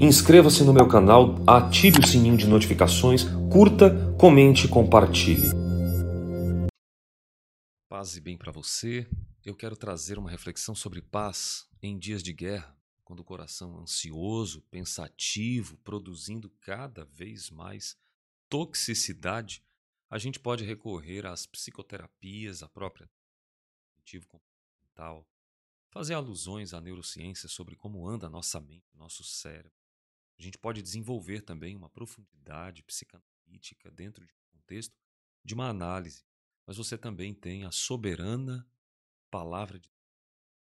inscreva-se no meu canal, ative o sininho de notificações, curta, comente e compartilhe. Paz e bem para você. Eu quero trazer uma reflexão sobre paz em dias de guerra, quando o coração ansioso, pensativo, produzindo cada vez mais toxicidade, a gente pode recorrer às psicoterapias, à própria comportamental, fazer alusões à neurociência sobre como anda a nossa mente, nosso cérebro. A gente pode desenvolver também uma profundidade psicanalítica dentro de um contexto de uma análise, mas você também tem a soberana palavra de Deus,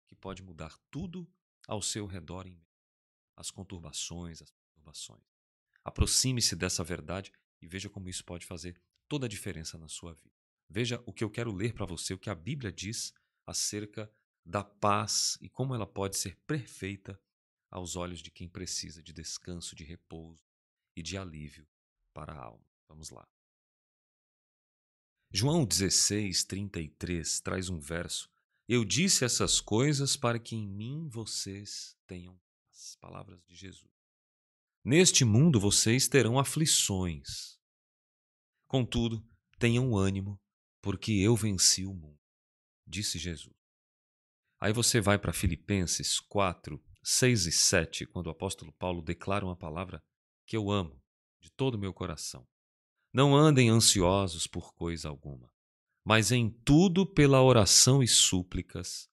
que pode mudar tudo ao seu redor em as conturbações, as perturbações. Aproxime-se dessa verdade e veja como isso pode fazer toda a diferença na sua vida. Veja o que eu quero ler para você, o que a Bíblia diz acerca da paz e como ela pode ser perfeita aos olhos de quem precisa de descanso, de repouso e de alívio para a alma. Vamos lá. João 16, 33 traz um verso. Eu disse essas coisas para que em mim vocês tenham as palavras de Jesus. Neste mundo vocês terão aflições. Contudo, tenham ânimo, porque eu venci o mundo, disse Jesus. Aí você vai para Filipenses 4, 6 e 7, quando o apóstolo Paulo declara uma palavra que eu amo de todo o meu coração. Não andem ansiosos por coisa alguma, mas em tudo pela oração e súplicas,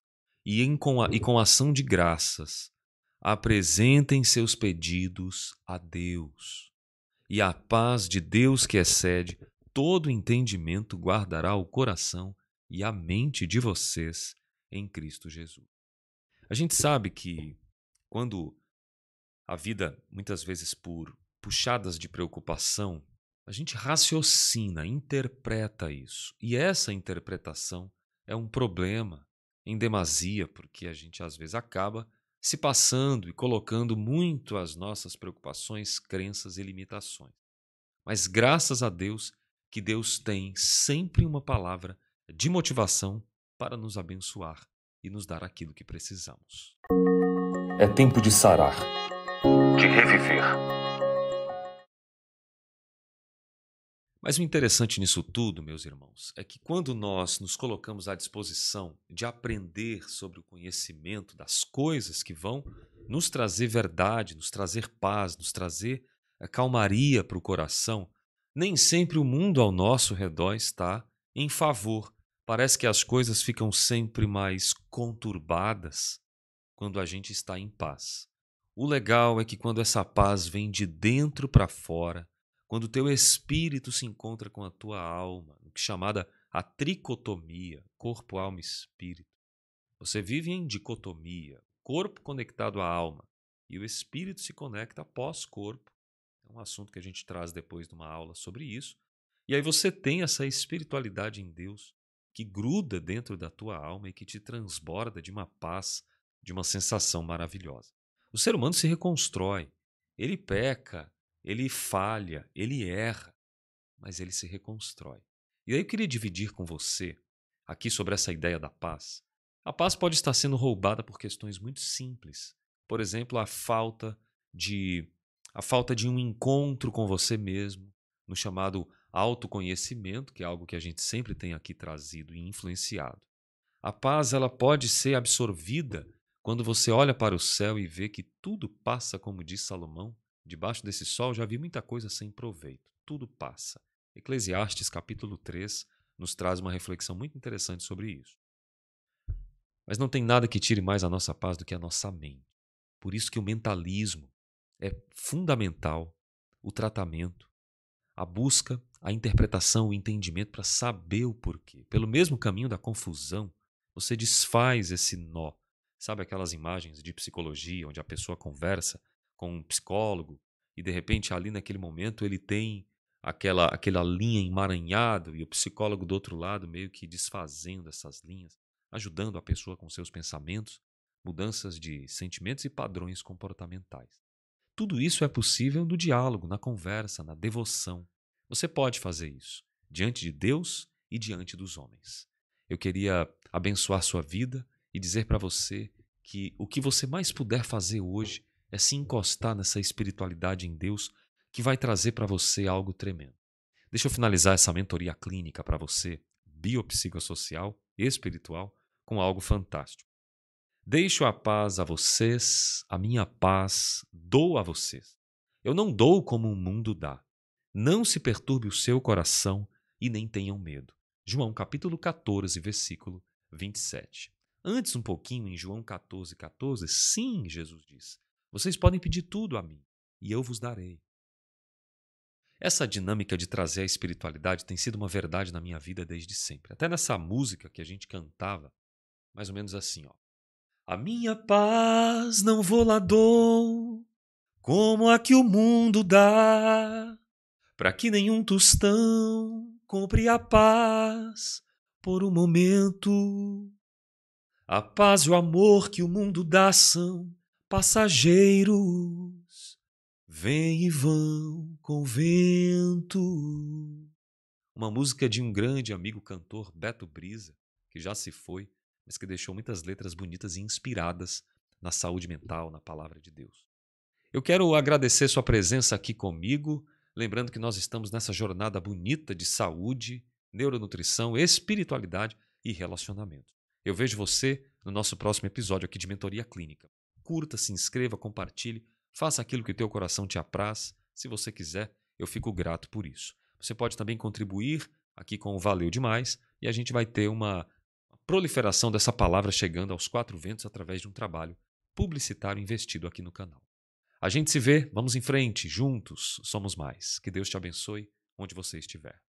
e, em, com, a, e com ação de graças, apresentem seus pedidos a Deus. E a paz de Deus que excede todo entendimento guardará o coração e a mente de vocês em Cristo Jesus. A gente sabe que quando a vida, muitas vezes por puxadas de preocupação, a gente raciocina, interpreta isso. E essa interpretação é um problema em demasia, porque a gente às vezes acaba se passando e colocando muito as nossas preocupações, crenças e limitações. Mas graças a Deus que Deus tem sempre uma palavra de motivação para nos abençoar e nos dar aquilo que precisamos. É tempo de sarar, de reviver. Mas o interessante nisso tudo, meus irmãos, é que quando nós nos colocamos à disposição de aprender sobre o conhecimento das coisas que vão nos trazer verdade, nos trazer paz, nos trazer eh, calmaria para o coração, nem sempre o mundo ao nosso redor está em favor Parece que as coisas ficam sempre mais conturbadas quando a gente está em paz. O legal é que quando essa paz vem de dentro para fora, quando o teu espírito se encontra com a tua alma, o que é chamada a tricotomia, corpo, alma espírito. Você vive em dicotomia, corpo conectado à alma e o espírito se conecta após corpo. É um assunto que a gente traz depois de uma aula sobre isso. E aí você tem essa espiritualidade em Deus que gruda dentro da tua alma e que te transborda de uma paz, de uma sensação maravilhosa. O ser humano se reconstrói, ele peca, ele falha, ele erra, mas ele se reconstrói. E aí eu queria dividir com você aqui sobre essa ideia da paz. A paz pode estar sendo roubada por questões muito simples. Por exemplo, a falta de a falta de um encontro com você mesmo, no chamado autoconhecimento, que é algo que a gente sempre tem aqui trazido e influenciado. A paz ela pode ser absorvida quando você olha para o céu e vê que tudo passa, como diz Salomão, debaixo desse sol já vi muita coisa sem proveito. Tudo passa. Eclesiastes capítulo 3 nos traz uma reflexão muito interessante sobre isso. Mas não tem nada que tire mais a nossa paz do que a nossa mente. Por isso que o mentalismo é fundamental, o tratamento, a busca, a interpretação, o entendimento para saber o porquê. Pelo mesmo caminho da confusão, você desfaz esse nó. Sabe aquelas imagens de psicologia onde a pessoa conversa com um psicólogo e de repente ali naquele momento ele tem aquela aquela linha emaranhado e o psicólogo do outro lado meio que desfazendo essas linhas, ajudando a pessoa com seus pensamentos, mudanças de sentimentos e padrões comportamentais. Tudo isso é possível no diálogo, na conversa, na devoção. Você pode fazer isso diante de Deus e diante dos homens. Eu queria abençoar sua vida e dizer para você que o que você mais puder fazer hoje é se encostar nessa espiritualidade em Deus que vai trazer para você algo tremendo. Deixa eu finalizar essa mentoria clínica para você, biopsicossocial, espiritual, com algo fantástico. Deixo a paz a vocês, a minha paz dou a vocês. Eu não dou como o mundo dá. Não se perturbe o seu coração e nem tenham medo. João capítulo 14, versículo 27. Antes um pouquinho, em João 14, 14, sim, Jesus diz, vocês podem pedir tudo a mim e eu vos darei. Essa dinâmica de trazer a espiritualidade tem sido uma verdade na minha vida desde sempre. Até nessa música que a gente cantava, mais ou menos assim, ó. A minha paz não vou lá dou, como a que o mundo dá, para que nenhum tostão compre a paz por um momento. A paz e o amor que o mundo dá são passageiros, vêm e vão com o vento. Uma música de um grande amigo cantor, Beto Brisa, que já se foi, mas que deixou muitas letras bonitas e inspiradas na saúde mental, na palavra de Deus. Eu quero agradecer sua presença aqui comigo, lembrando que nós estamos nessa jornada bonita de saúde, neuronutrição, espiritualidade e relacionamento. Eu vejo você no nosso próximo episódio aqui de Mentoria Clínica. Curta, se inscreva, compartilhe, faça aquilo que o teu coração te apraz. Se você quiser, eu fico grato por isso. Você pode também contribuir aqui com o Valeu Demais e a gente vai ter uma proliferação dessa palavra chegando aos quatro ventos através de um trabalho publicitário investido aqui no canal. A gente se vê, vamos em frente, juntos somos mais. Que Deus te abençoe onde você estiver.